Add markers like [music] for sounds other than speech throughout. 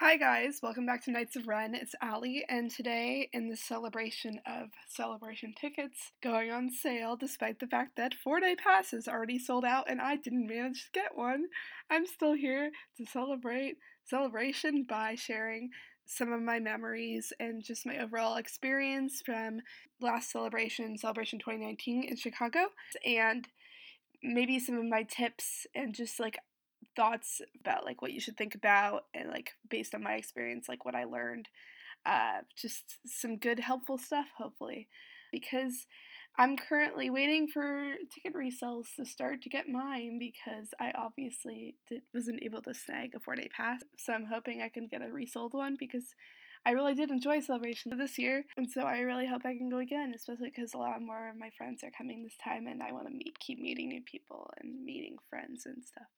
Hi guys, welcome back to Knights of Ren. It's Allie, and today, in the celebration of celebration tickets going on sale, despite the fact that four day passes already sold out and I didn't manage to get one, I'm still here to celebrate celebration by sharing some of my memories and just my overall experience from last celebration, Celebration 2019 in Chicago, and maybe some of my tips and just like thoughts about like what you should think about and like based on my experience like what i learned uh, just some good helpful stuff hopefully because i'm currently waiting for ticket resales to start to get mine because i obviously did, wasn't able to snag a four day pass so i'm hoping i can get a resold one because I really did enjoy Celebration this year, and so I really hope I can go again, especially because a lot more of my friends are coming this time, and I want to meet, keep meeting new people and meeting friends and stuff.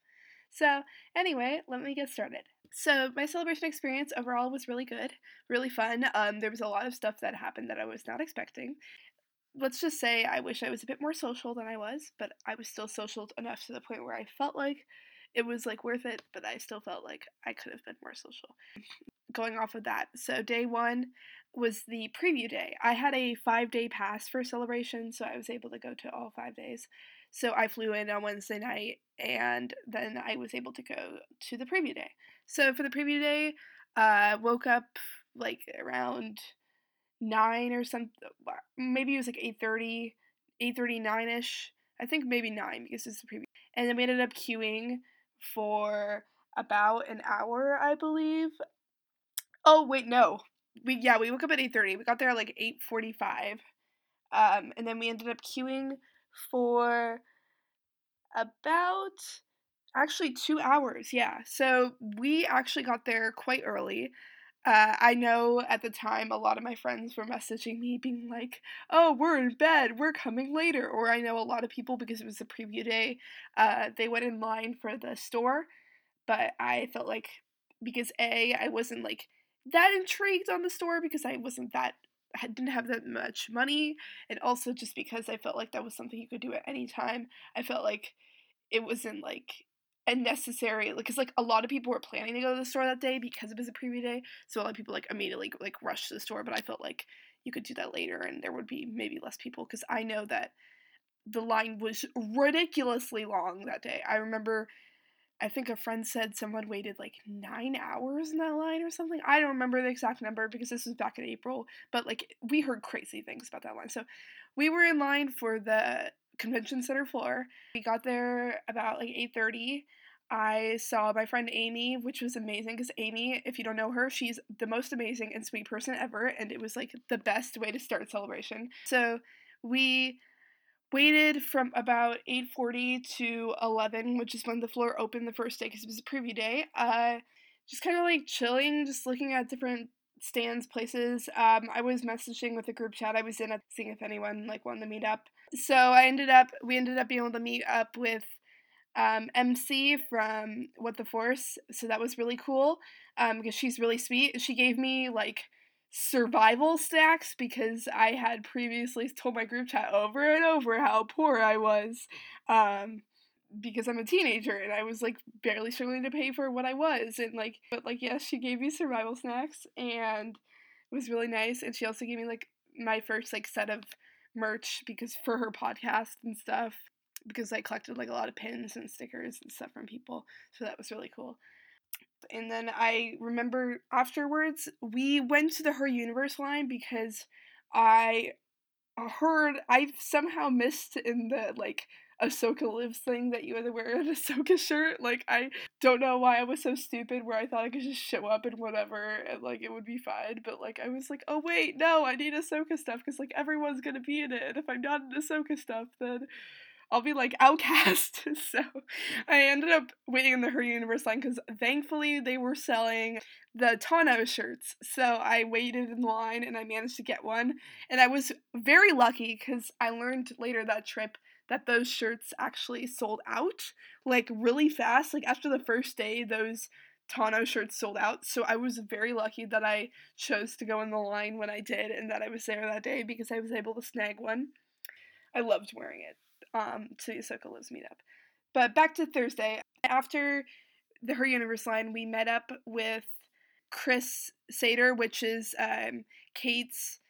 So, anyway, let me get started. So, my celebration experience overall was really good, really fun. Um, there was a lot of stuff that happened that I was not expecting. Let's just say I wish I was a bit more social than I was, but I was still social enough to the point where I felt like it was like worth it, but I still felt like I could have been more social. Going off of that, so day one was the preview day. I had a five day pass for celebration, so I was able to go to all five days. So I flew in on Wednesday night and then I was able to go to the preview day. So for the preview day, uh, woke up like around nine or something. Maybe it was like 8.30, 8.39ish. I think maybe nine because it's the preview. And then we ended up queuing for about an hour, I believe. Oh wait, no. We yeah, we woke up at 8:30. We got there at like 8:45. Um, and then we ended up queuing for about actually two hours. Yeah. So we actually got there quite early. Uh, I know at the time a lot of my friends were messaging me being like, oh, we're in bed, we're coming later. Or I know a lot of people, because it was a preview day, uh, they went in line for the store. But I felt like, because A, I wasn't like that intrigued on the store because I wasn't that didn't have that much money, and also just because I felt like that was something you could do at any time. I felt like it wasn't like unnecessary necessary because like a lot of people were planning to go to the store that day because it was a preview day, so a lot of people like immediately like rushed to the store. But I felt like you could do that later, and there would be maybe less people because I know that the line was ridiculously long that day. I remember I think a friend said someone waited like nine hours in that line or something. I don't remember the exact number because this was back in April, but like we heard crazy things about that line. So we were in line for the convention center floor. We got there about like 8:30. I saw my friend Amy, which was amazing because Amy, if you don't know her, she's the most amazing and sweet person ever, and it was like the best way to start celebration. So we waited from about 8.40 to 11 which is when the floor opened the first day because it was a preview day uh, just kind of like chilling just looking at different stands places. Um, i was messaging with a group chat i was in at seeing if anyone like wanted to meet up. So i ended up we ended up being able to meet up with um, mc from what the force so that was really cool um, because she's really sweet she gave me like survival snacks because I had previously told my group chat over and over how poor I was um, because I'm a teenager and I was like barely struggling to pay for what I was and like but like yes she gave me survival snacks and it was really nice and she also gave me like my first like set of merch because for her podcast and stuff because I collected like a lot of pins and stickers and stuff from people so that was really cool and then I remember afterwards we went to the Her Universe line because I heard I somehow missed in the like Ahsoka lives thing that you had to wear an [laughs] Ahsoka shirt. Like I don't know why I was so stupid where I thought I could just show up and whatever and like it would be fine. But like I was like, oh wait, no, I need Ahsoka stuff because like everyone's gonna be in it. And if I'm not in Ahsoka stuff, then I'll be like outcast. [laughs] so I ended up waiting in the Her Universe line because thankfully they were selling the Tano shirts. So I waited in line and I managed to get one. And I was very lucky because I learned later that trip that those shirts actually sold out like really fast. Like after the first day, those Tano shirts sold out. So I was very lucky that I chose to go in the line when I did and that I was there that day because I was able to snag one. I loved wearing it um, to Ahsoka meetup. But back to Thursday. After the Her Universe line, we met up with Chris Sater, which is um, Kate's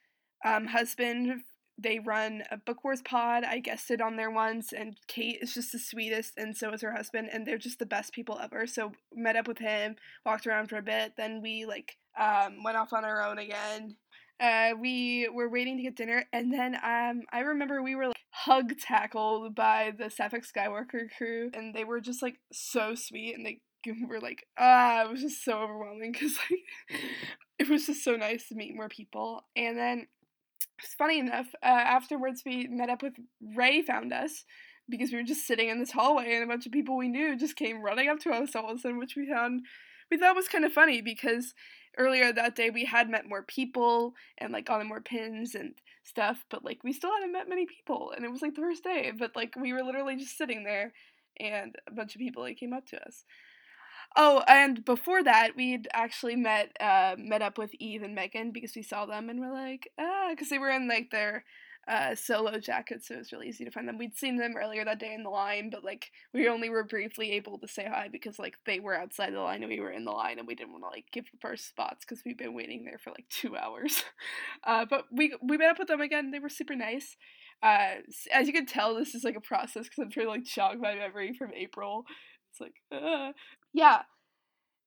um, husband. They run a Book Wars pod. I guested on there once, and Kate is just the sweetest, and so is her husband, and they're just the best people ever. So met up with him, walked around for a bit, then we like um, went off on our own again. Uh, we were waiting to get dinner, and then um, I remember we were like, hug tackled by the Sapphic Skywalker crew, and they were just like so sweet, and they [laughs] were like, ah, it was just so overwhelming because like [laughs] it was just so nice to meet more people. And then, it's funny enough, uh, afterwards we met up with Ray. Found us because we were just sitting in this hallway, and a bunch of people we knew just came running up to us all of a sudden, which we found we thought was kind of funny because earlier that day we had met more people and like gotten more pins and stuff, but like we still hadn't met many people, and it was like the first day, but like we were literally just sitting there, and a bunch of people like came up to us. Oh, and before that, we'd actually met uh, met up with Eve and Megan because we saw them and we're like, ah, because they were in like their uh, solo jackets, so it was really easy to find them. We'd seen them earlier that day in the line, but like we only were briefly able to say hi because like they were outside the line and we were in the line, and we didn't want to like give up our spots because we've been waiting there for like two [laughs] hours. Uh, but we we met up with them again. They were super nice. Uh, as you can tell, this is like a process because I'm trying to like jog my memory from April. It's like, uh. yeah.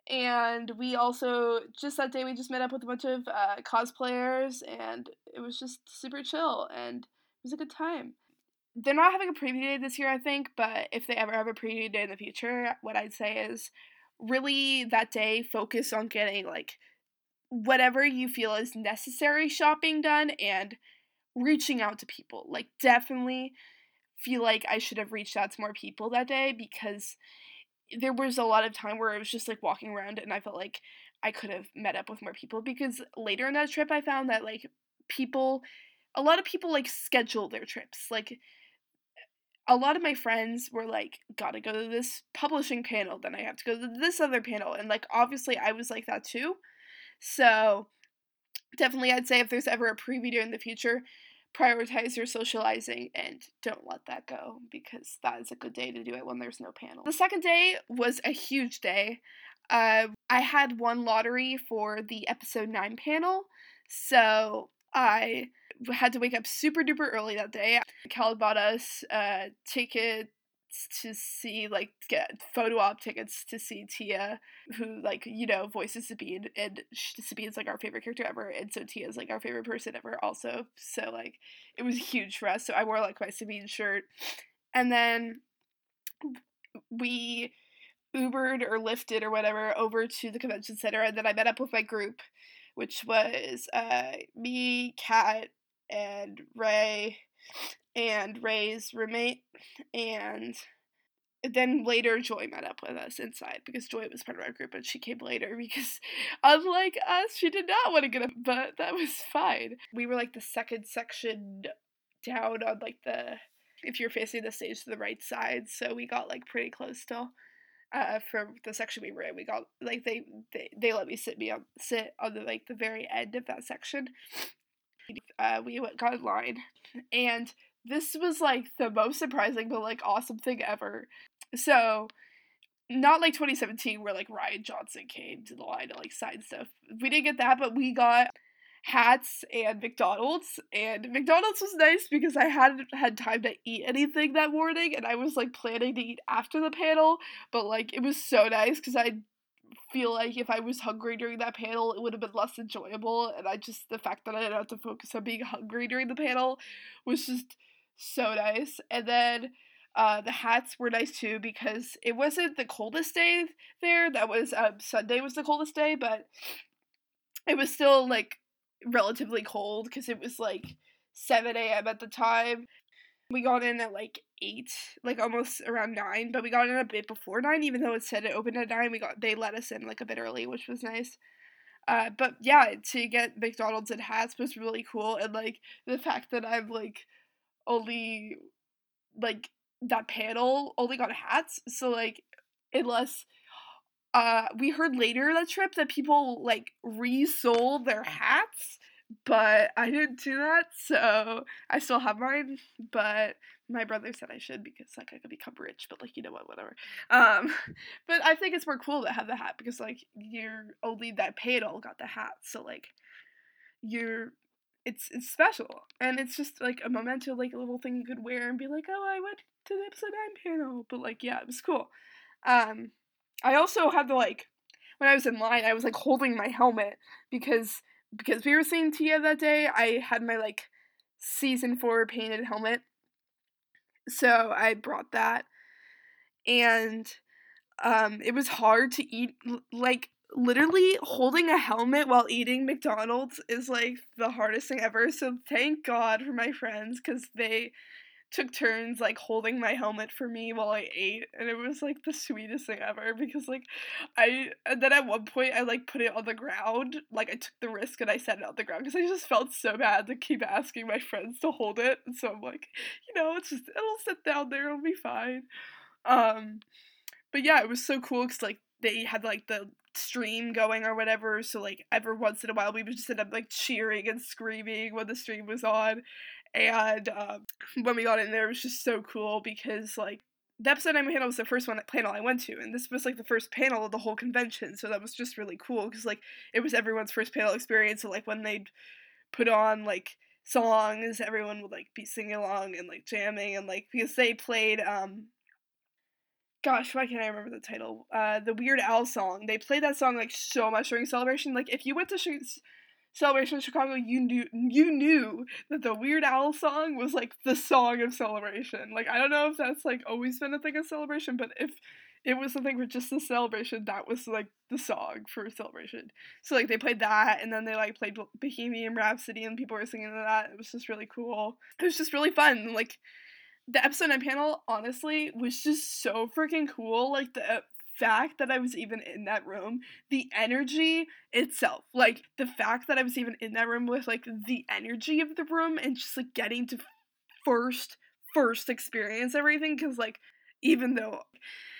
And we also just that day we just met up with a bunch of uh, cosplayers, and it was just super chill, and it was a good time. They're not having a preview day this year, I think, but if they ever have a preview day in the future, what I'd say is really that day focus on getting like whatever you feel is necessary shopping done and reaching out to people. Like, definitely feel like I should have reached out to more people that day because there was a lot of time where I was just like walking around and I felt like I could have met up with more people because later in that trip I found that like people a lot of people like schedule their trips. Like a lot of my friends were like, gotta go to this publishing panel, then I have to go to this other panel. And like obviously I was like that too. So definitely I'd say if there's ever a preview in the future, prioritize your socializing and don't let that go because that is a good day to do it when there's no panel. The second day was a huge day. Uh, I had one lottery for the episode 9 panel, so I had to wake up super duper early that day. Cal bought us uh, ticket to see like get photo op tickets to see Tiya, who like you know voices Sabine, and Sabine's like our favorite character ever, and so Tiya's like our favorite person ever also. So like it was huge for us. So I wore like my Sabine shirt, and then we Ubered or lifted or whatever over to the convention center, and then I met up with my group, which was uh me, Kat, and Ray and Ray's roommate, and then later Joy met up with us inside because Joy was part of our group and she came later because [laughs] unlike us, she did not want to get up, but that was fine. We were like the second section down on like the if you're facing the stage to the right side, so we got like pretty close still. Uh, for the section we were in, we got like they they, they let me sit me on sit on the like the very end of that section. Uh, we got in line, and this was like the most surprising but like awesome thing ever. So, not like 2017 where like Rian Johnson came to the line to like sign stuff. We didn't get that, but we got hats and McDonald's. And McDonald's was nice because I hadn't had time to eat anything that morning and I was like planning to eat after the panel, but like it was so nice because I feel like if I was hungry during that panel, it would have been less enjoyable. And I just, the fact that I didn't have to focus on being hungry during the panel was just so nice. And then uh, the hats were nice too because it wasn't the coldest day there. That was um, Sunday was the coldest day, but it was still like relatively cold because it was like 7 a.m. at the time. We got in at like 8, like almost around 9, but we got in a bit before 9, even though it said it opened at 9. We got they let us in like a bit early, which was nice. Uh, but yeah, to get McDonald's and hats was really cool, and like the fact that I'm like only like that panel only got hats. So like unless uh we heard later that trip that people like resold their hats, but I didn't do that, so I still have mine. But my brother said I should because like I could become rich, but like you know what, whatever. Um, [laughs] but I think it's more cool to have the hat because like you're only that panel got the hat, so like you're it's it's special and it's just like a memento, like a little thing you could wear and be like, oh, I went to the episode nine panel, but like yeah, it was cool. Um, I also had to like when I was in line, I was like holding my helmet because because we were seeing Tiya that day. I had my like season four painted helmet, so I brought that, and um, it was hard to eat. Like literally holding a helmet while eating McDonald's is like the hardest thing ever. So thank God for my friends because they took turns like holding my helmet for me while I ate and it was like the sweetest thing ever because like I and then at one point I like put it on the ground like I took the risk and I set it on the ground because I just felt so bad to keep asking my friends to hold it and so I'm like you know it's just it'll sit down there it'll be fine. Um but yeah it was so cool because like they had like the stream going or whatever so like every once in a while we would just end up like cheering and screaming when the stream was on and um, when we got in there, it was just so cool because like the episode I'm was the first one panel I went to, and this was like the first panel of the whole convention, so that was just really cool because like it was everyone's first panel experience. So like when they'd put on like songs, everyone would like be singing along and like jamming and like because they played um gosh, why can't I remember the title? Uh, the Weird Al song. They played that song like so much during celebration. Like if you went to sh- Celebration in Chicago, you knew you knew that the Weird Al song was like the song of Celebration. Like I don't know if that's like always been a thing of Celebration, but if it was something for just the celebration, that was like the song for celebration. So like they played that, and then they like played Bohemian Rhapsody, and people were singing to that. It was just really cool. It was just really fun. Like the episode nine panel, honestly, was just so freaking cool. Like the fact that I was even in that room, the energy itself, like the fact that I was even in that room with like the energy of the room and just like getting to first first experience everything cuz like even though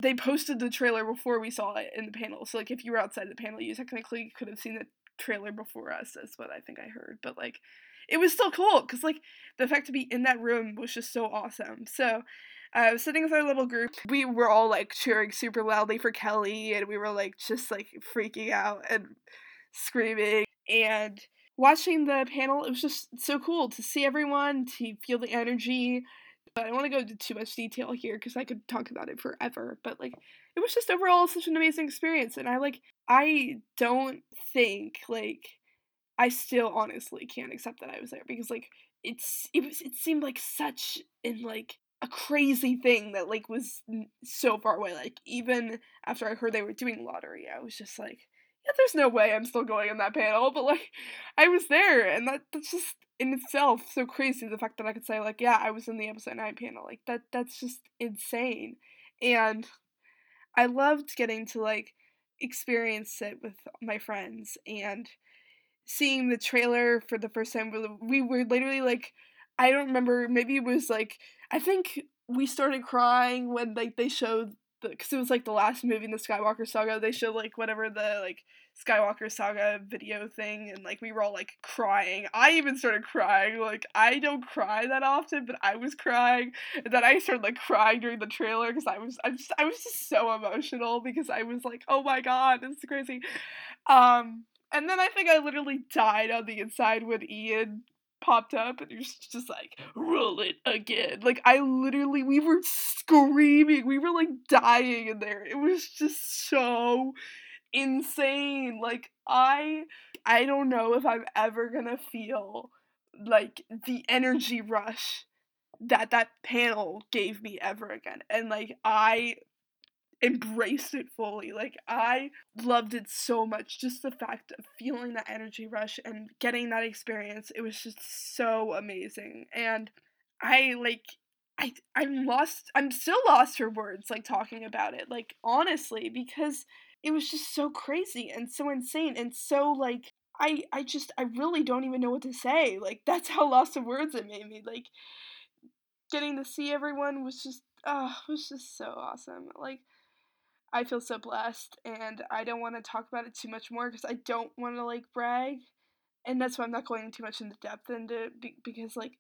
they posted the trailer before we saw it in the panel. So like if you were outside the panel, you technically could have seen the trailer before us. That's what I think I heard. But like it was still cool because like the fact to be in that room was just so awesome. So I was sitting with our little group. We were all like cheering super loudly for Kelly, and we were like just like freaking out and screaming. And watching the panel, it was just so cool to see everyone, to feel the energy. But I don't want to go into too much detail here because I could talk about it forever. But like, it was just overall such an amazing experience, and I like, I don't think like, I still honestly can't accept that I was there because like, it's it was it seemed like such in like a crazy thing that like was so far away. Like even after I heard they were doing lottery, I was just like, yeah, there's no way I'm still going in that panel. But like, [laughs] I was there, and that that's just in itself so crazy. The fact that I could say like, yeah, I was in the episode nine panel, like that that's just insane. And I loved getting to like experience it with my friends and seeing the trailer for the first time. We were literally like I don't remember. Maybe it was like I think we started crying when like they showed the because it was like the last movie in the Skywalker saga. They showed like whatever the like Skywalker saga video thing, and like we were all like crying. I even started crying. Like I don't cry that often, but I was crying, and then I started like crying during the trailer because I was I just I was just so emotional because I was like, oh my god, this is crazy. Um, and then I think I literally died on the inside when Ian popped up and you're just like roll it again. Like i literally we were screaming. We were like dying in there. It was just so insane. Like i i don't know if i'm ever gonna feel like the energy rush that that panel gave me ever again. And like i embraced it fully. Like I loved it so much. Just the fact of feeling that energy rush and getting that experience, it was just so amazing. And I like I I'm lost I'm still lost for words like talking about it. Like honestly, because it was just so crazy and so insane and so like I I just I really don't even know what to say. Like that's how lost for words it made me. Like getting to see everyone was just oh, was just so awesome. Like I feel so blessed, and I don't want to talk about it too much more because I don't want to like brag. and that's why I'm not going too much into depth into it because like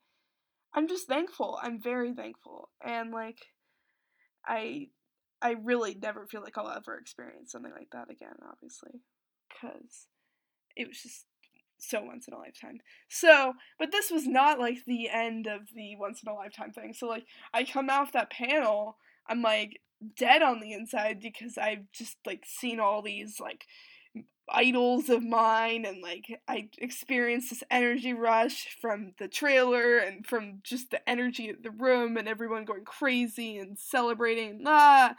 I'm just thankful. I'm very thankful, and like I I really never feel like I'll ever experience something like that again. Obviously, because it was just so once in a lifetime. So, but this was not like the end of the once in a lifetime thing. So like I come off that panel, I'm like dead on the inside because I've just like seen all these like idols of mine and like I experienced this energy rush from the trailer and from just the energy of the room and everyone going crazy and celebrating ah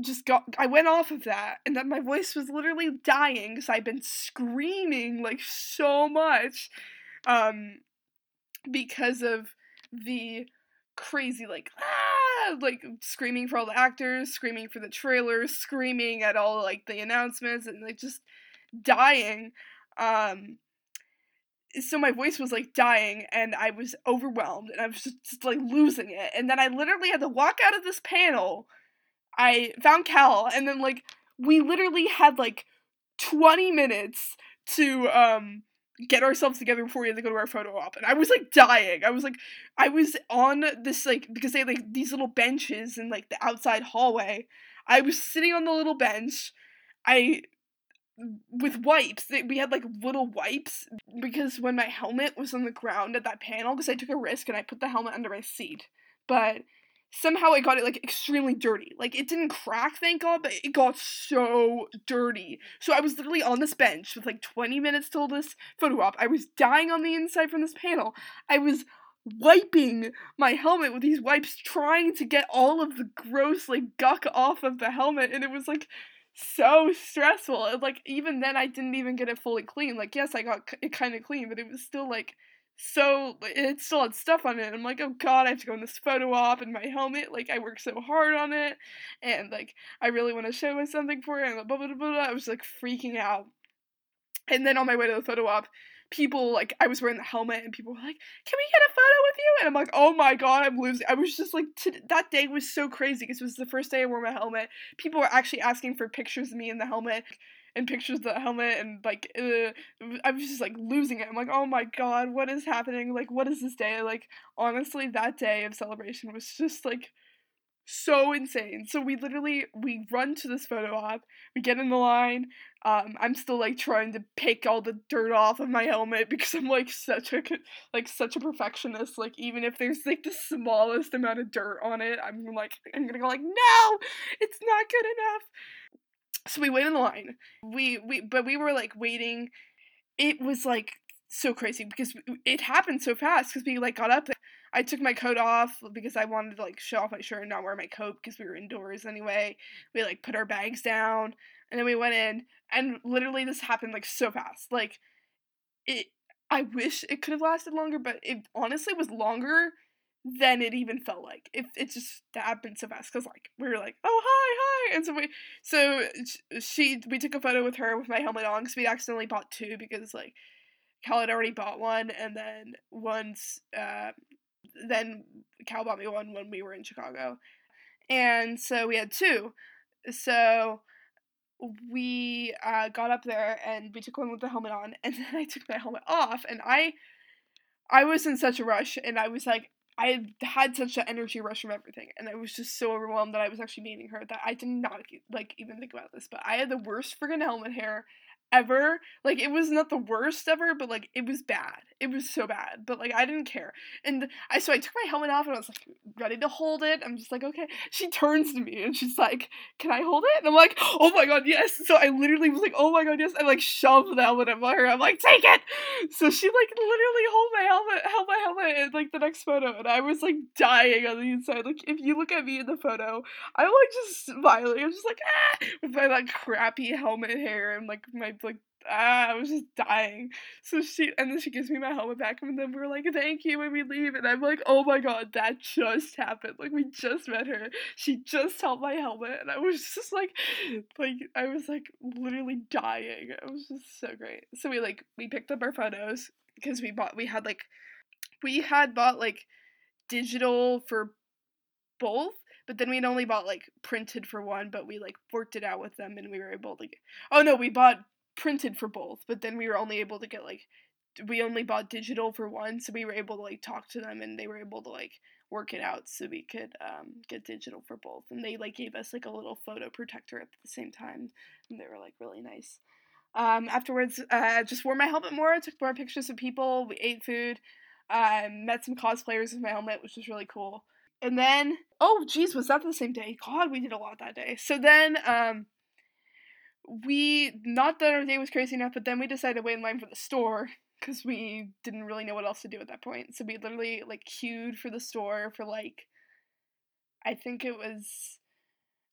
just got I went off of that and then my voice was literally dying because I've been screaming like so much um because of the crazy like ah like screaming for all the actors screaming for the trailers screaming at all like the announcements and like just dying. Um, so my voice was like dying and I was overwhelmed and I was just, just, like losing it. And then I literally had to walk out of this panel. I found Cal and then like we literally had like 20 minutes to um get ourselves together before we had to go to our photo op and I was like dying. I was like I was on this like because they had like these little benches in like the outside hallway. I was sitting on the little bench. I with wipes. We had like little wipes because when my helmet was on the ground at that panel, because I took a risk and I put the helmet under my seat, but somehow I got it like extremely dirty. Like it didn't crack, thank God, but it got so dirty. So I was literally on this bench with like 20 minutes till this photo op. I was dying on the inside from this panel. I was wiping my helmet with these wipes, trying to get all of the gross like guck off of the helmet, and it was like so stressful. Like even then, I didn't even get it fully clean. Like yes, I got it kind of clean, but it was still like so it still had stuff on it. I'm like, oh god, I have to go in this photo op and my helmet. Like I worked so hard on it, and like I really want to show something for it. And blah, blah blah blah. I was like freaking out. And then on my way to the photo op, people like I was wearing the helmet and people were like, "Can we get a photo with you?" And I'm like, "Oh my god, I'm losing." I was just like, t- that day was so crazy because it was the first day I wore my helmet. People were actually asking for pictures of me in the helmet and pictures of the helmet and like uh, I was just like losing it. I'm like, "Oh my god, what is happening? Like, what is this day?" Like, honestly, that day of celebration was just like so insane. So we literally we run to this photo op. We get in the line. Um, I'm still like trying to pick all the dirt off of my helmet because I'm like such a like such a perfectionist. Like even if there's like the smallest amount of dirt on it, I'm like I'm gonna go like no, it's not good enough. So we wait in the line. We we but we were like waiting. It was like so crazy because it happened so fast because we like got up I took my coat off because I wanted to like show off my shirt and not wear my coat because we were indoors anyway. We like put our bags down and then we went in and literally this happened like so fast. Like it I wish it could have lasted longer, but it honestly was longer than it even felt like. It it just happened so fast because like we were like, oh hi hi, [laughs] and so we so she we took a photo with her with my helmet on because we accidentally bought two because like Cal had already bought one, and then once uh, then Cal bought me one when we were in Chicago. And so we had two. So we uh, got up there and we took one with the helmet on [laughs] and then I took my helmet off and I I was in such a rush and I was like I had such an energy rush from everything and I was just so overwhelmed that I was actually meeting her that I did not like even think about this but I had the worst friggin' helmet hair ever. Like it was not the worst ever, but like it was bad. It was so bad. But like I didn't care. And I so I took my helmet off and I was like ready to hold it. I'm just like, okay. She turns to me and she's like, Can I hold it? And I'm like, Oh my god, yes. So I literally was like, Oh my god, yes. I like shoved the helmet at her. I'm like, take it. So she like literally hold my helmet, held my helmet in like the next photo, and I was like dying on the inside. Like if you look at me in the photo, I'm like just smiling. I'm just like ah with my like crappy helmet hair and like my like ah, I was just dying. So she and then she gives me my helmet back and then we're like, thank you when we leave. And I'm like, oh my god, that just happened. Like we just met her. She just held my helmet and I was [laughs] just like like I was like literally dying. It was just so great. So we like we picked up our photos because we bought we had like we had bought like digital for both but then we'd only bought like printed for one but we like worked it out with them and we were able to get oh no we bought printed for both, but then we were only able to get like we only bought digital for one, so we were able to like talk to them and they were able to like work it out so we could um, get digital for both. And they like gave us like a little photo protector at the same time, and they were like really nice. Um, afterwards, uh, just wore my helmet more, took more pictures of people, we ate food, uh, met some cosplayers with my helmet, which was really cool. And then, oh, geez, was that the same day? God, we did a lot that day. So then, um, we, not that our day was crazy enough, but then we decided to wait in line for the store because we didn't really know what else to do at that point. So we literally like queued for the store for like I think it was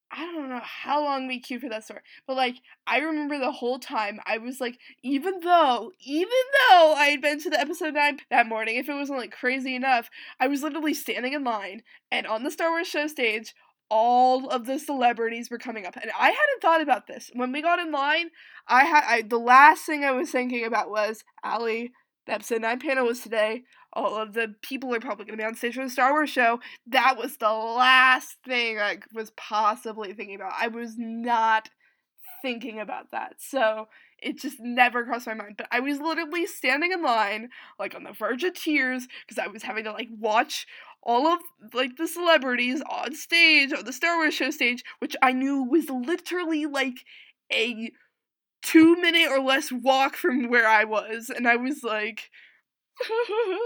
I don't know how long we queued for that store, but like I remember the whole time I was like, even though, even though I had been to the episode nine that morning, if it wasn't like crazy enough, I was literally standing in line and on the Star Wars show stage, all of the celebrities were coming up, and I hadn't thought about this when we got in line. I had I, the last thing I was thinking about was Allie. The episode nine panel was today. All of the people are probably going to be on stage for the Star Wars show. That was the last thing I was possibly thinking about. I was not thinking about that. So it just never crossed my mind. But I was literally standing in line, like on the verge of tears, because I was having to like watch all of like the celebrities on stage on the Star Wars show stage, which I knew was literally like a two minute or less walk from where I was, and I was like, [laughs]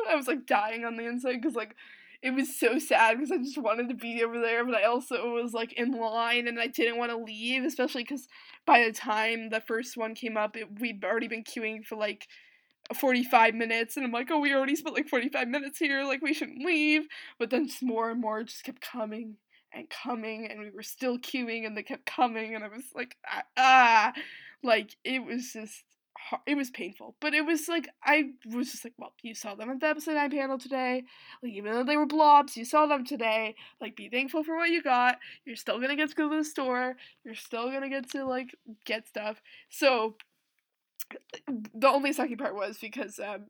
I was like dying on the inside because like it was so sad because I just wanted to be over there, but I also was like in line and I didn't want to leave, especially because by the time the first one came up, it, we'd already been queuing for like 45 minutes and I'm like, oh, we already spent like 45 minutes here, like we shouldn't leave. But then just more and more just kept coming and coming and we were still queuing and they kept coming and I was like, ah, ah. like it was just it was painful, but it was like I was just like, well, you saw them at the episode nine panel today. Like even though they were blobs, you saw them today. Like be thankful for what you got. You're still gonna get to go to the store. You're still gonna get to like get stuff. So the only sucky part was because um,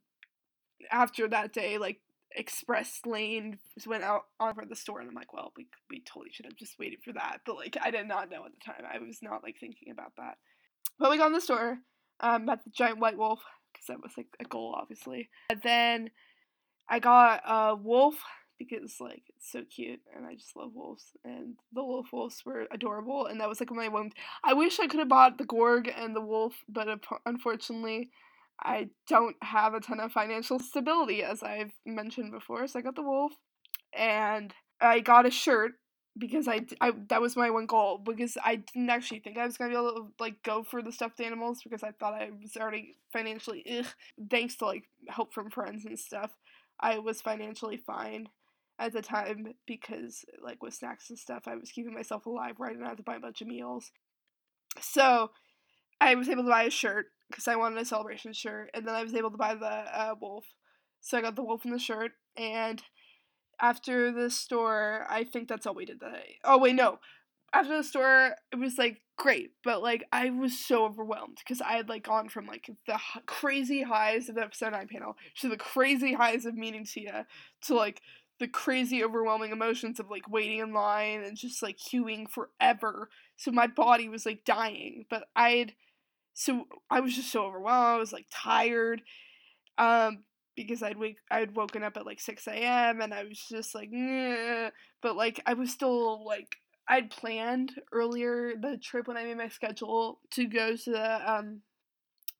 after that day, like express lane went out on for the store and I'm like, well, we we totally should have just waited for that. But like I did not know at the time. I was not like thinking about that. But we got in the store, um, at the giant white wolf, because that was like a goal obviously. And then I got a wolf because like it's so cute and I just love wolves and the wolf wolves were adorable and that was like my one I wish I could have bought the gorg and the wolf but unfortunately I don't have a ton of financial stability as I've mentioned before so I got the wolf and I got a shirt because I, I that was my one goal because I didn't actually think I was gonna be able to like go for the stuffed animals because I thought I was already financially ugh, thanks to like help from friends and stuff I was financially fine at the time because like with snacks and stuff I was keeping myself alive right and I had to buy a bunch of meals. So I was able to buy a shirt because I wanted a celebration shirt and then I was able to buy the uh, wolf. So I got the wolf and the shirt and after the store, I think that's all we did that. Oh wait, no. After the store, it was like great, but like I was so overwhelmed because I had like gone from like the h- crazy highs of the episode nine panel to the crazy highs of meeting Tiya to like the crazy overwhelming emotions of like waiting in line and just like queuing forever. So my body was like dying, but I had so I was just so overwhelmed. I was like tired. Um because I'd wake I'd woken up at like 6 a.m. and I was just like but like I was still like I'd planned earlier the trip when I made my schedule to go to the um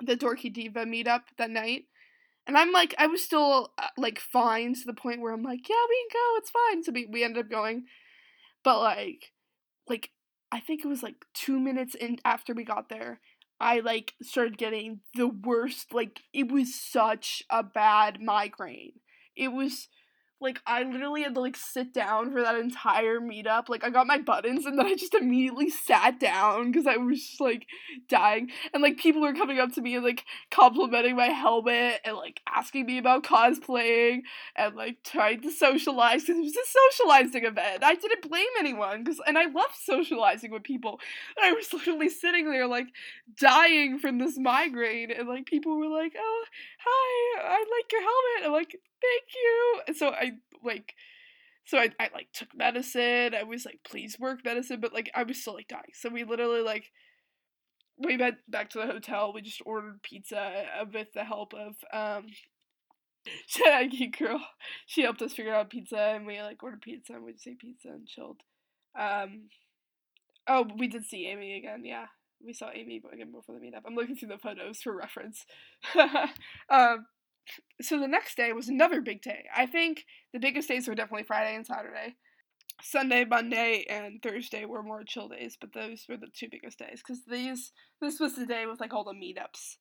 the Dorky Diva meetup that night and I'm like, I was still uh, like fine to the point where I'm like, yeah, we can go, it's fine. So we, we ended up going. But like, like, I think it was like two minutes in after we got there, I like started getting the worst, like, it was such a bad migraine. It was like I literally had to like sit down for that entire meetup. Like I got my buttons and then I just immediately sat down because I was just like dying. And like people were coming up to me and like complimenting my helmet and like asking me about cosplaying and like trying to socialize because it was a socializing event. I didn't blame anyone because and I love socializing with people. And I was [laughs] literally sitting there like dying from this migraine and like people were like, "Oh, hi, I like your helmet." I'm like, "Thank you." So I like so I, I like took medicine. I was like, please work medicine, but like I was still like dying. So we literally like we went back to the hotel. We just ordered pizza uh, with the help of um [laughs] Geek Girl. She helped us figure out pizza and we like ordered pizza and we just ate pizza and chilled. Um oh we did see Amy again, yeah. We saw Amy again before the meetup. I'm looking through the photos for reference. [laughs] um so the next day was another big day. I think the biggest days were definitely Friday and Saturday. Sunday, Monday, and Thursday were more chill days, but those were the two biggest days because these this was the day with like all the meetups.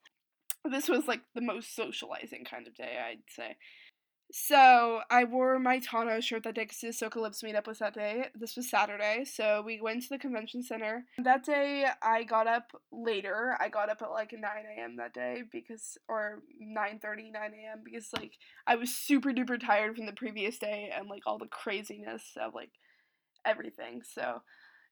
This was like the most socializing kind of day, I'd say. So I wore my Tano shirt that day because the Lives meetup was that day. This was Saturday, so we went to the convention center. That day I got up later. I got up at like 9 a.m. that day because, or 9:30, 9 a.m. because like I was super duper tired from the previous day and like all the craziness of like everything. So,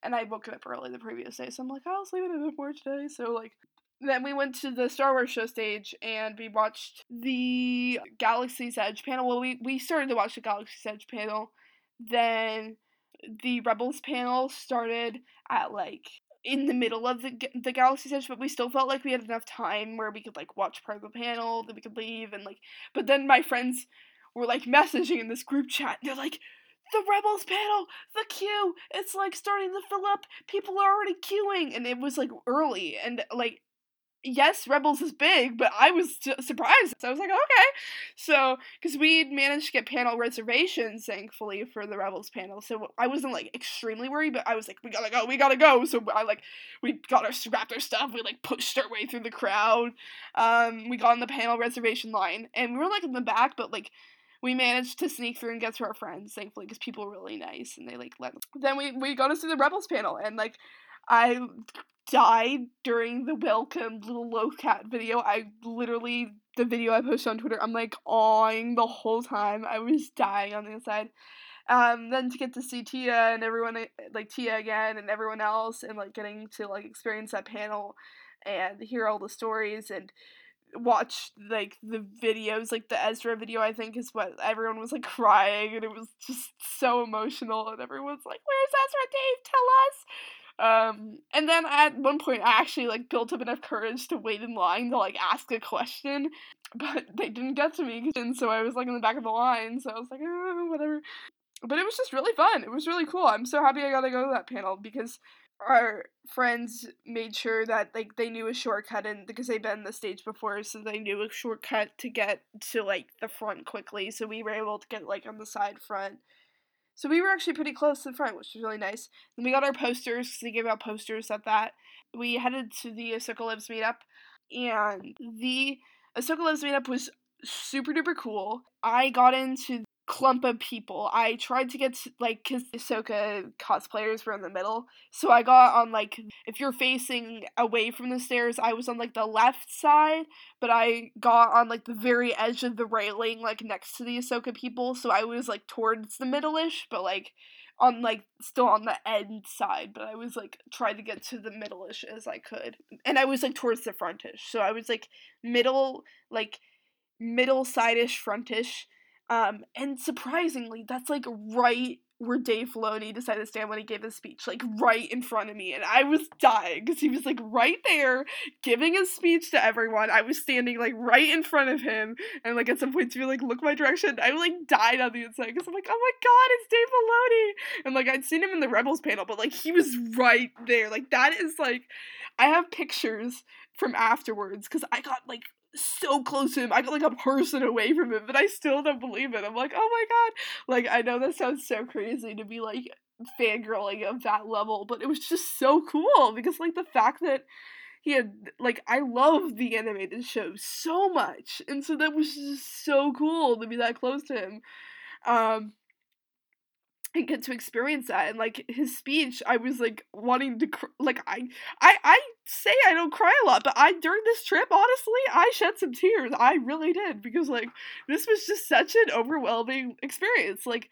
and I woke up early the previous day, so I'm like, oh, I'll sleep in a bit more today. So like then we went to the Star Wars show stage and we watched the Galaxy's Edge panel. Well, we, we started to watch the Galaxy's Edge panel. Then the Rebels panel started at like in the middle of the the Galaxy's Edge, but we still felt like we had enough time where we could like watch part of the panel, then we could leave and like. But then my friends were like messaging in this group chat. They're like, the Rebels panel, the queue, it's like starting to fill up. People are already queuing, and it was like early, and like yes, Rebels is big, but I was surprised. So I was like, okay. So, because we managed to get panel reservations, thankfully, for the Rebels panel. So I wasn't like extremely worried, but I was like, we gotta go, we gotta go. So I like, we got our, wrapped our stuff, we like pushed our way through the crowd. Um, we got on the panel reservation line, and we were like in the back, but like, we managed to sneak through and get to our friends, thankfully, because people were really nice and they like let. Then we we got to see the Rebels panel, and like I died during the welcome little Loth-cat video. I literally the video I posted on Twitter, I'm like awing the whole time. I was dying on the inside. Um, then to get to see Tiya and everyone like Tiya again and everyone else and like getting to like experience that panel and hear all the stories and watch like the videos like the Ezra video I think is what everyone was like crying and it was just so emotional and everyone's like where's Ezra Dave tell us um, and then at one point, I actually like built up enough courage to wait in line to like ask a question, [laughs] but they didn't get to me, and so I was like in the back of the line. So I was like, oh, whatever. But it was just really fun. It was really cool. I'm so happy I got to go to that panel because our friends made sure that like they knew a shortcut and because they've been the stage before so they knew a shortcut to get to like the front quickly so we were able to get like on the side front so we were actually pretty close to the front, which was really nice. Then we got our posters they gave out posters at that. We headed to the Ahsoka Lives meetup, and the Ahsoka Lives meetup was super duper cool. I got into clump of people. I tried to get to, like because Ahsoka cosplayers were in the middle, so I got on like if you're facing away from the stairs, I was on like the left side, but I got on like the very edge of the railing, like next to the Ahsoka people, so I was like towards the middle-ish, but like on like still on the end side, but I was like trying to get to the middle-ish as I could, and I was like towards the frontish, so I was like middle, like middle side-ish frontish um, and surprisingly, that's like right where Dave Filoni decided to stand when he gave his speech, like right in front of me, and I was dying because he was like right there giving his speech to everyone. I was standing like right in front of him, and like at some point, if you like look my direction, I like died on the inside because I'm like, oh my god, it's Dave Filoni, and like I'd seen him in the Rebels panel, but like he was right there. Like that is like, I have pictures from afterwards because I got like so close to him. I got like a person away from him, but I still don't believe it. I'm like, oh my god. Like, I know that sounds so crazy to be like fangirling of that level, but it was just so cool because, like, the fact that he had, like, I love the animated show so much, and so that was just so cool to be that close to him. Um, and get to experience that and like his speech i was like wanting to cr- like I, I i say i don't cry a lot but i during this trip honestly i shed some tears. I really did because like this was just such an overwhelming experience. Like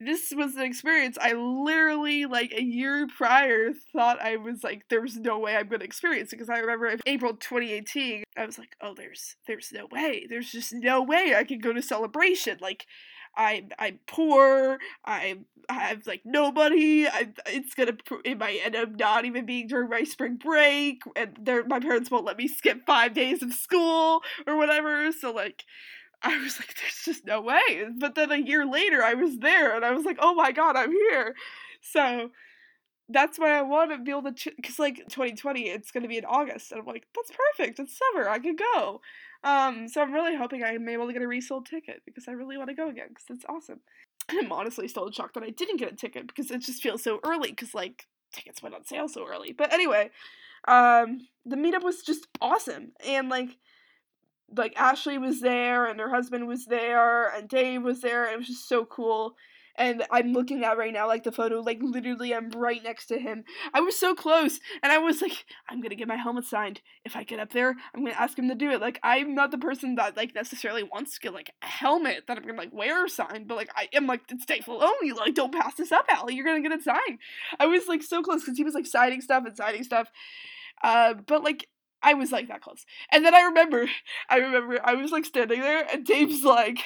this was an experience I literally like a year prior thought I was like there was no way I'm going to experience because I remember in April 2018 I was like oh there's there's no way. There's just no way I can go to celebration. Like I I'm poor. I have like nobody. I it's gonna it might end up not even being during my spring break, and my parents won't let me skip five days of school or whatever. So like. [laughs] I was like, there's just no way. But then a year later, I was there and I was like, oh my god, I'm here. So that's why I want to be able to, because like 2020, it's going to be in August. And I'm like, that's perfect. It's summer. I can go. Um, so I'm really hoping I'm able to get a resold ticket because I really want to go again because it's awesome. I'm honestly still shocked that I didn't get a ticket because it just feels so early because like tickets went on sale so early. But anyway, um, the meetup was just awesome and like like Ashley was there and her husband was there and Dave was there it was just so cool and I'm looking at right now like the photo like literally I'm right next to him. I was so close and I was like I'm to get my helmet signed. If I get up there, I'm to ask him to do it. Like I'm not the person that like necessarily wants to get like a helmet that I'm to like wear signed, but like I am like it's Dave Filoni. Like don't pass this up, Allie. You're to get it signed. I was like so close cuz he was like signing stuff and signing stuff. Uh but like I was like that close. And then I remember I remember I was like standing there and Dave's like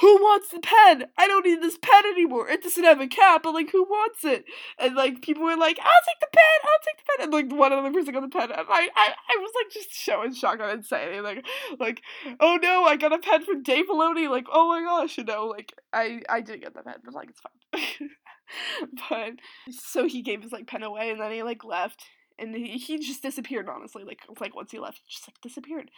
who wants the pen? I don't need this pen anymore. It doesn't have a cap, but like, who wants it? And like, people were like, I'll take the pen, I'll take the pen. And like, one other person got the pen. And I, I, I was like, just showing shock. I didn't say anything. Like, like, oh no, I got a pen from Dave Filoni. Like, oh my gosh, you know, like, I, I did get the pen, but like, it's fine. [laughs] but so he gave his like pen away, and then he like left and he, just disappeared honestly like like once he left just like disappeared.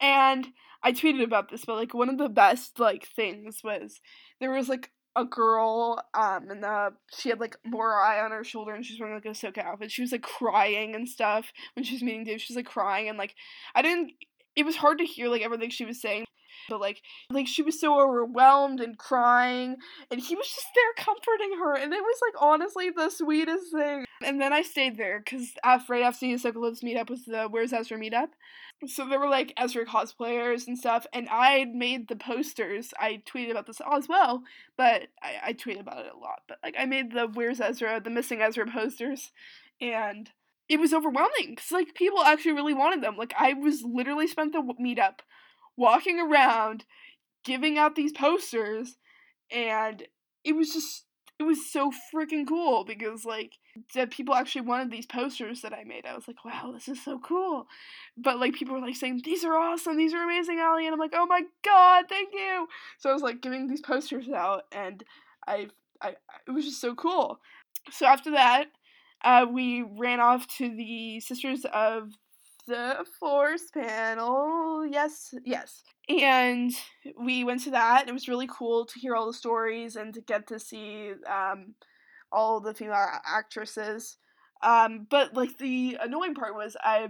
And i tweeted about this but like one of the best like things was there was like a girl um and the she had like Morai on her shoulder and she's wearing like a Ahsoka outfit. She was like crying and stuff when she was meeting Dave. She was like crying and like I didn't it was hard to hear like everything she was saying but like like she was so overwhelmed and crying and he was just there comforting her and it was like honestly the sweetest thing. And then i stayed there because after right after the Apocalypse meetup was the where's ezra meetup? So there were like ezra cosplayers and stuff and i made the posters. I tweeted about this as well but I, I tweeted about it a lot but like i made the where's ezra the missing ezra posters and it was overwhelming because like people actually really wanted them. Like i was literally spent the meetup walking around giving out these posters and it was just it was so freaking cool because like that people actually wanted these posters that I made. I was like, wow, this is so cool. But like people were like saying, These are awesome, these are amazing, Allie and I'm like, Oh my god, thank you. So I was like giving these posters out and I I it was just so cool. So after that, uh, we ran off to the Sisters of the Force panel. Yes, yes. And we went to that. It was really cool to hear all the stories and to get to see um, all the female actresses. Um, but like the annoying part was I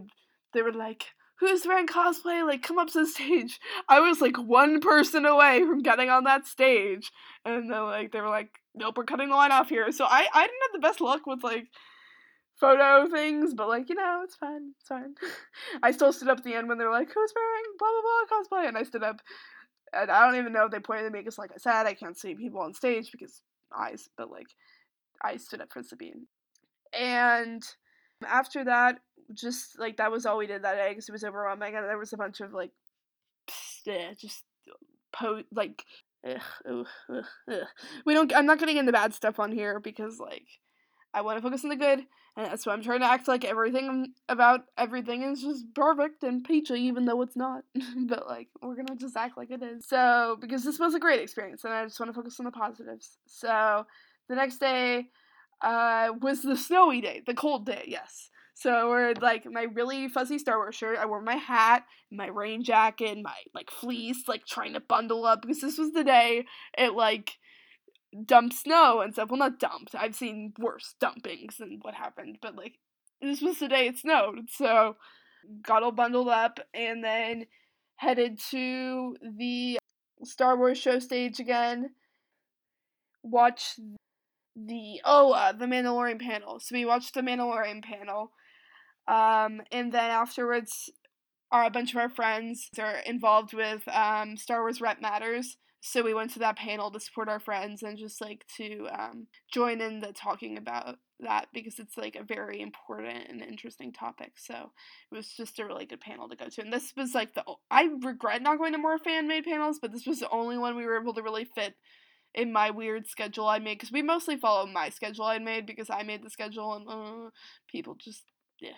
they were like, Who's wearing cosplay? Like come up to the [laughs] stage. I was like one person away from getting on that stage. And then like they were like, Nope, we're cutting the line off here. So I, I didn't have the best luck with like photo things, but like, you know, it's fine. It's fine. [laughs] I still stood up at the end when they were like, who's wearing blah blah blah cosplay? And I stood up and I don't even know if they pointed at me because like I said, I can't see people on stage because eyes, but like I stood up for Sabine. And after that, just like that was all we did that day because it was overwhelming and there was a bunch of like pst, eh, just po like ugh, ugh, ugh, we don't I'm not getting in the bad stuff on here because like I want to focus on the good, and that's why I'm trying to act like everything about everything is just perfect and peachy, even though it's not. [laughs] but like, we're gonna just act like it is. So, because this was a great experience, and I just want to focus on the positives. So, the next day uh, was the snowy day, the cold day, yes. So we're like my really fuzzy Star Wars shirt. I wore my hat, my rain jacket, my like fleece, like trying to bundle up because this was the day it like dumped snow and stuff. Well, not dumped. I've seen worse dumpings than what happened, but like this was the day it snowed, so got all bundled up and then headed to the Star Wars show stage again. Watch the oh uh, the Mandalorian panel. So we watched the Mandalorian panel, um, and then afterwards, our a bunch of our friends are involved with um, Star Wars Rep Matters so we went to that panel to support our friends and just like to um, join in the talking about that because it's like a very important and interesting topic so it was just a really good panel to go to and this was like the i regret not going to more fan made panels but this was the only one we were able to really fit in my weird schedule I made because we mostly follow my schedule I made because I made the schedule and uh, people just yeah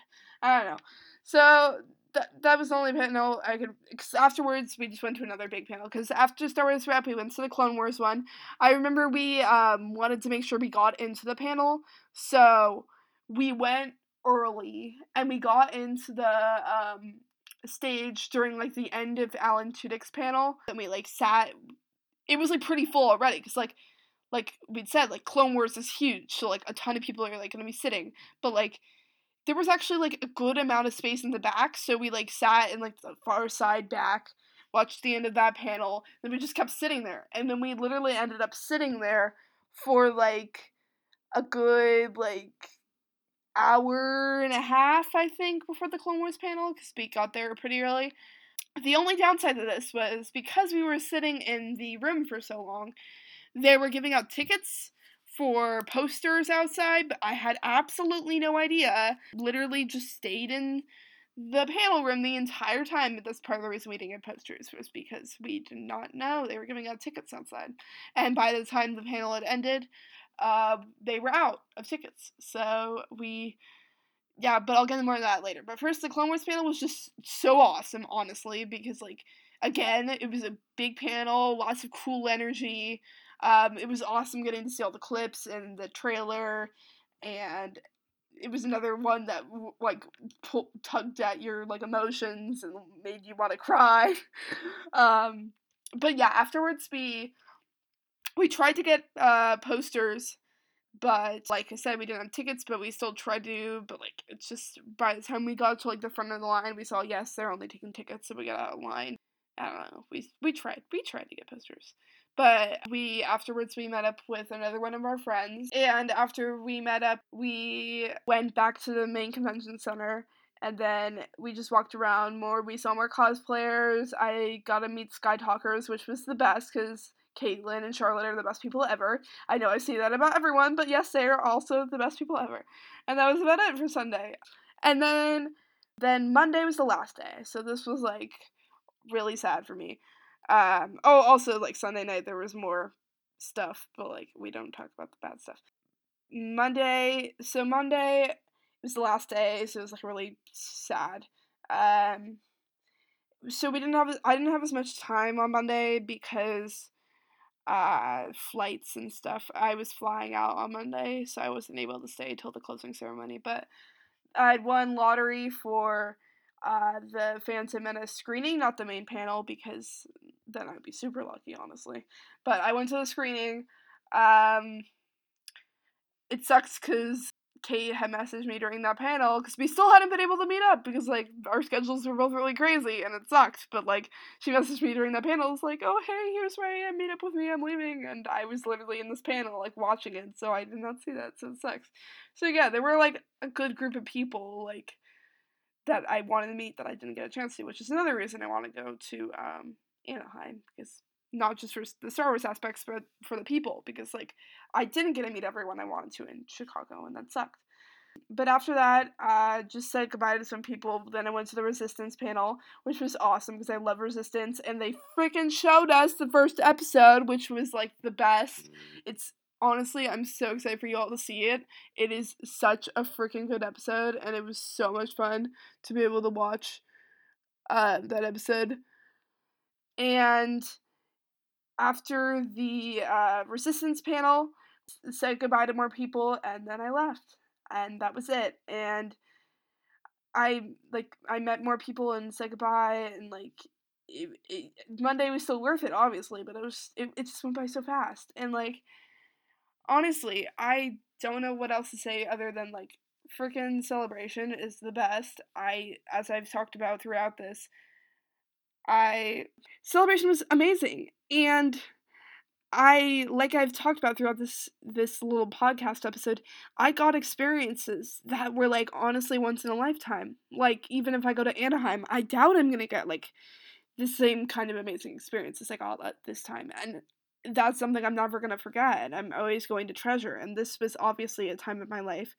I don't know. So that that was the only panel I could. afterwards, we just went to another big panel because after Star Wars Rep, we went to the Clone Wars one. I remember we um, wanted to make sure we got into the panel, so we went early and we got into the um, stage during like the end of Alan Tudyk's panel. And we like sat. It was like pretty full already because like like we'd said like Clone Wars is huge, so like a ton of people are like gonna be sitting, but like there was actually like a good amount of space in the back, so we like sat in like the far side back, watched the end of that panel, then we just kept sitting there. And then we literally ended up sitting there for like a good like hour and a half, I think, before the Clone Wars panel, because we got there pretty early. The only downside to this was because we were sitting in the room for so long, they were giving out tickets for posters outside, but I had absolutely no idea. Literally just stayed in the panel room the entire time, that's part of the reason we didn't get posters was because we did not know they were giving out tickets outside. And by the time the panel had ended, uh, they were out of tickets. So we yeah, but I'll get more of that later. But first the Clone Wars panel was just so awesome, honestly, because like again, it was a big panel, lots of cool energy. Um, it was awesome getting to see all the clips and the trailer, and it was another one that like tugged at your like emotions and made you want to cry. [laughs] um, but yeah, afterwards we we tried to get uh, posters, but like I said, we didn't have tickets, but we still tried to. But like it's just by the time we got to like the front of the line, we saw yes, they're only taking tickets, so we got out of line. I don't know. We we tried. We tried to get posters. But we afterwards we met up with another one of our friends, and after we met up, we went back to the main convention center, and then we just walked around more. We saw more cosplayers. I got to meet Skytalkers, which was the best because Caitlin and Charlotte are the best people ever. I know I say that about everyone, but yes, they are also the best people ever. And that was about it for Sunday. And then then Monday was the last day. So this was like really sad for me. Um, oh, also like Sunday night there was more stuff, but like we don't talk about the bad stuff. Monday, so Monday was the last day, so it was like really sad. Um, so we didn't have I didn't have as much time on Monday because uh flights and stuff. I was flying out on Monday, so I wasn't able to stay till the closing ceremony, but I had won lottery for uh, the Phantom Menace screening, not the main panel, because then I'd be super lucky, honestly. But I went to the screening. Um, it sucks because Kate had messaged me during that panel because we still hadn't been able to meet up because like our schedules were both really crazy and it sucked. But like she [laughs] messaged me during that panel, was like, "Oh hey, here's where I am. Meet up with me. I'm leaving." And I was literally in this panel like watching it, so I did not see that. So it sucks. So yeah, there were like a good group of people like that I wanted to meet that I didn't get a chance to, which is another reason I want to go to um, Anaheim because not just for the Star Wars aspects, but for the people because like I didn't get to meet everyone I wanted to in Chicago, and that sucked. But after that, I uh, just said goodbye to some people. Then I went to the Resistance panel, which was awesome because I love Resistance, and they freaking showed us the first episode, which was like the best. It's honestly, I'm so excited for you all to see it. It is such a freaking good episode, and it was so much fun to be able to watch uh, that episode. And after the uh, resistance panel, said goodbye to more people, and then I left, and that was it. And I like I met more people and said goodbye, and like it, it, Monday was still worth it, obviously, but it was it, it just went by so fast, and like honestly, I don't know what else to say other than like freaking celebration is the best. I as I've talked about throughout this, I celebration was amazing and I like I've talked about throughout this this little podcast episode, I got experiences that were like honestly once in a lifetime. Like even if I go to Anaheim, I doubt I'm going to get like the same kind of amazing experience as I got this time. And that's something I'm never going to forget. I'm always going to treasure. And this was obviously a time of my life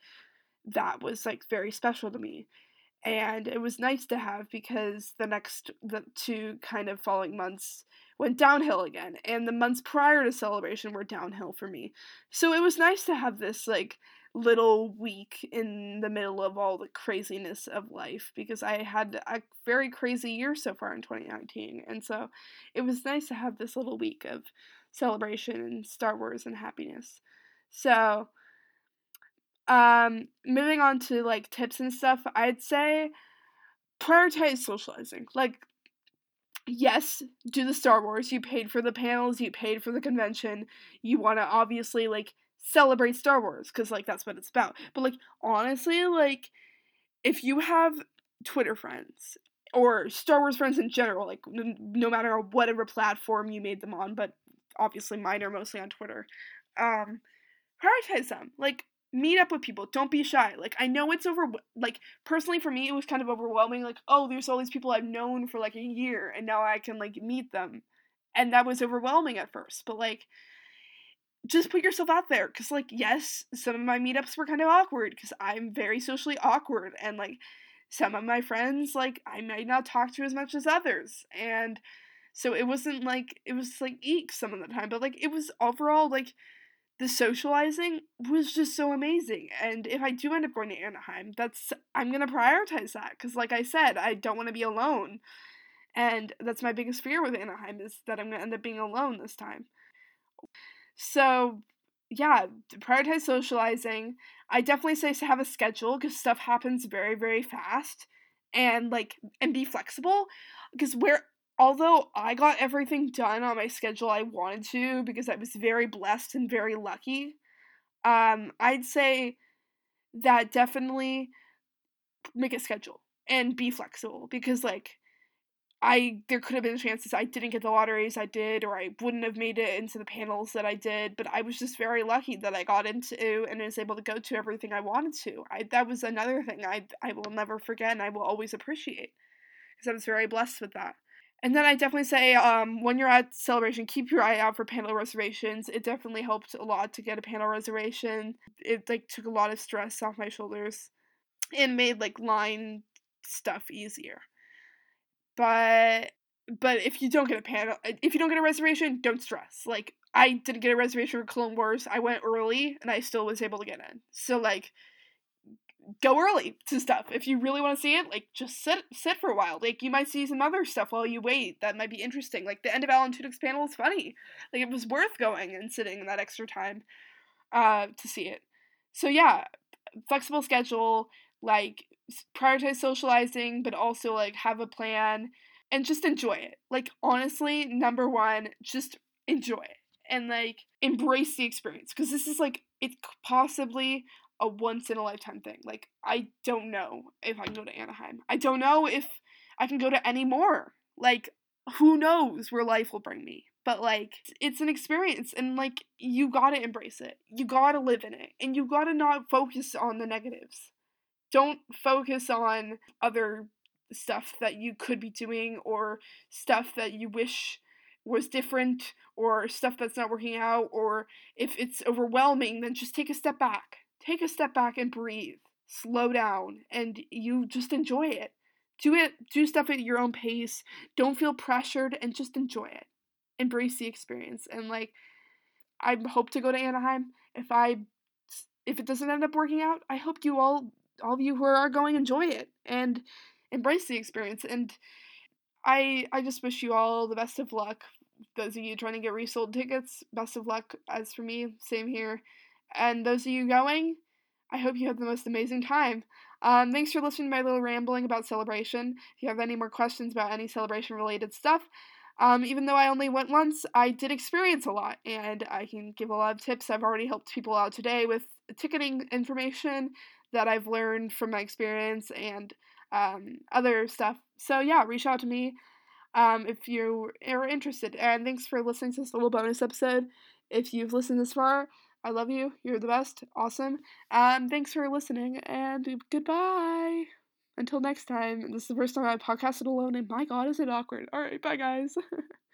that was like very special to me. and it was nice to have because the next the two kind of following months went downhill again and the months prior to celebration were downhill for me so it was nice to have this like little week in the middle of all the craziness of life because i had a very crazy year so far in 2019 and so it was nice to have this little week of celebration and star wars and happiness so um, moving on to like tips and stuff, I'd say prioritize socializing. Like, yes, do the Star Wars. You paid for the panels, you paid for the convention. You want to obviously like celebrate Star Wars because like that's what it's about. But like honestly, like if you have Twitter friends or Star Wars friends in general, like no matter whatever platform you made them on, but obviously mine are mostly on Twitter. Um, prioritize them. Like meet up with people don't be shy like i know it's over like personally for me it was kind of overwhelming like oh there's all these people i've known for like a year and now i can like meet them and that was overwhelming at first but like just put yourself out there because like yes some of my meetups were kind of awkward because i'm very socially awkward and like some of my friends like i might not talk to as much as others and so it wasn't like it was like eek some of the time but like it was overall like the socializing was just so amazing. And if I do end up going to Anaheim, that's I'm gonna prioritize that because, like I said, I don't want to be alone, and that's my biggest fear with Anaheim is that I'm gonna end up being alone this time. So, yeah, prioritize socializing. I definitely say to have a schedule because stuff happens very very fast, and like and be flexible because where although I got everything done on my schedule I wanted to because I was very blessed and very lucky, um, I'd say that definitely make a schedule and be flexible because like I there could have been chances I didn't get the lotteries I did or I wouldn't have made it into the panels that I did, but I was just very lucky that I got into and was able to go to everything I wanted to. I that was another thing I I will never forget and I will always appreciate because I was very blessed with that. And then I definitely say, um, when you're at celebration, keep your eye out for panel reservations. It definitely helped a lot to get a panel reservation. It like took a lot of stress off my shoulders, and made like line stuff easier. But but if you don't get a panel, if you don't get a reservation, don't stress. Like I didn't get a reservation for Clone Wars. I went early, and I still was able to get in. So like go early to stuff if you really want to see it like just sit sit for a while like you might see some other stuff while you wait that might be interesting like the end of alan tudyk's panel is funny like it was worth going and sitting in that extra time uh to see it. So yeah flexible schedule like prioritize socializing but also like have a plan and just enjoy it. Like honestly number one just enjoy it and like embrace the experience because this is like it's possibly a once in a lifetime thing. Like I don't know if I can go to Anaheim. I don't know if I can go to any more. Like who knows where life will bring me. But like it's an experience and like you got to embrace it. You got to live in it and you got to not focus on the negatives. Don't focus on other stuff that you could be doing or stuff that you wish was different or stuff that's not working out or if it's overwhelming then just take a step back take a step back and breathe, slow down, and you just enjoy it. Do it, do stuff at your own pace. Don't feel pressured and just enjoy it. Embrace the experience. And like, I hope to go to Anaheim. If I, if it doesn't end up working out, I hope you all, all of you who are going, enjoy it and embrace the experience. And I, I just wish you all the best of luck. Those of you trying to get resold tickets, best of luck. As for me, same here. And those of you going, I hope you have the most amazing time. Um, thanks for listening to my little rambling about celebration. If you have any more questions about any celebration related stuff, um, even though I only went once, I did experience a lot, and I can give a lot of tips. I've already helped people out today with ticketing information that I've learned from my experience and um, other stuff. So, yeah, reach out to me um, if you are interested. And thanks for listening to this little bonus episode. If you've listened this far, I love you. You're the best. Awesome. Um, thanks for listening and goodbye. Until next time. This is the first time I podcasted alone, and my god, is it awkward. Alright, bye guys. [laughs]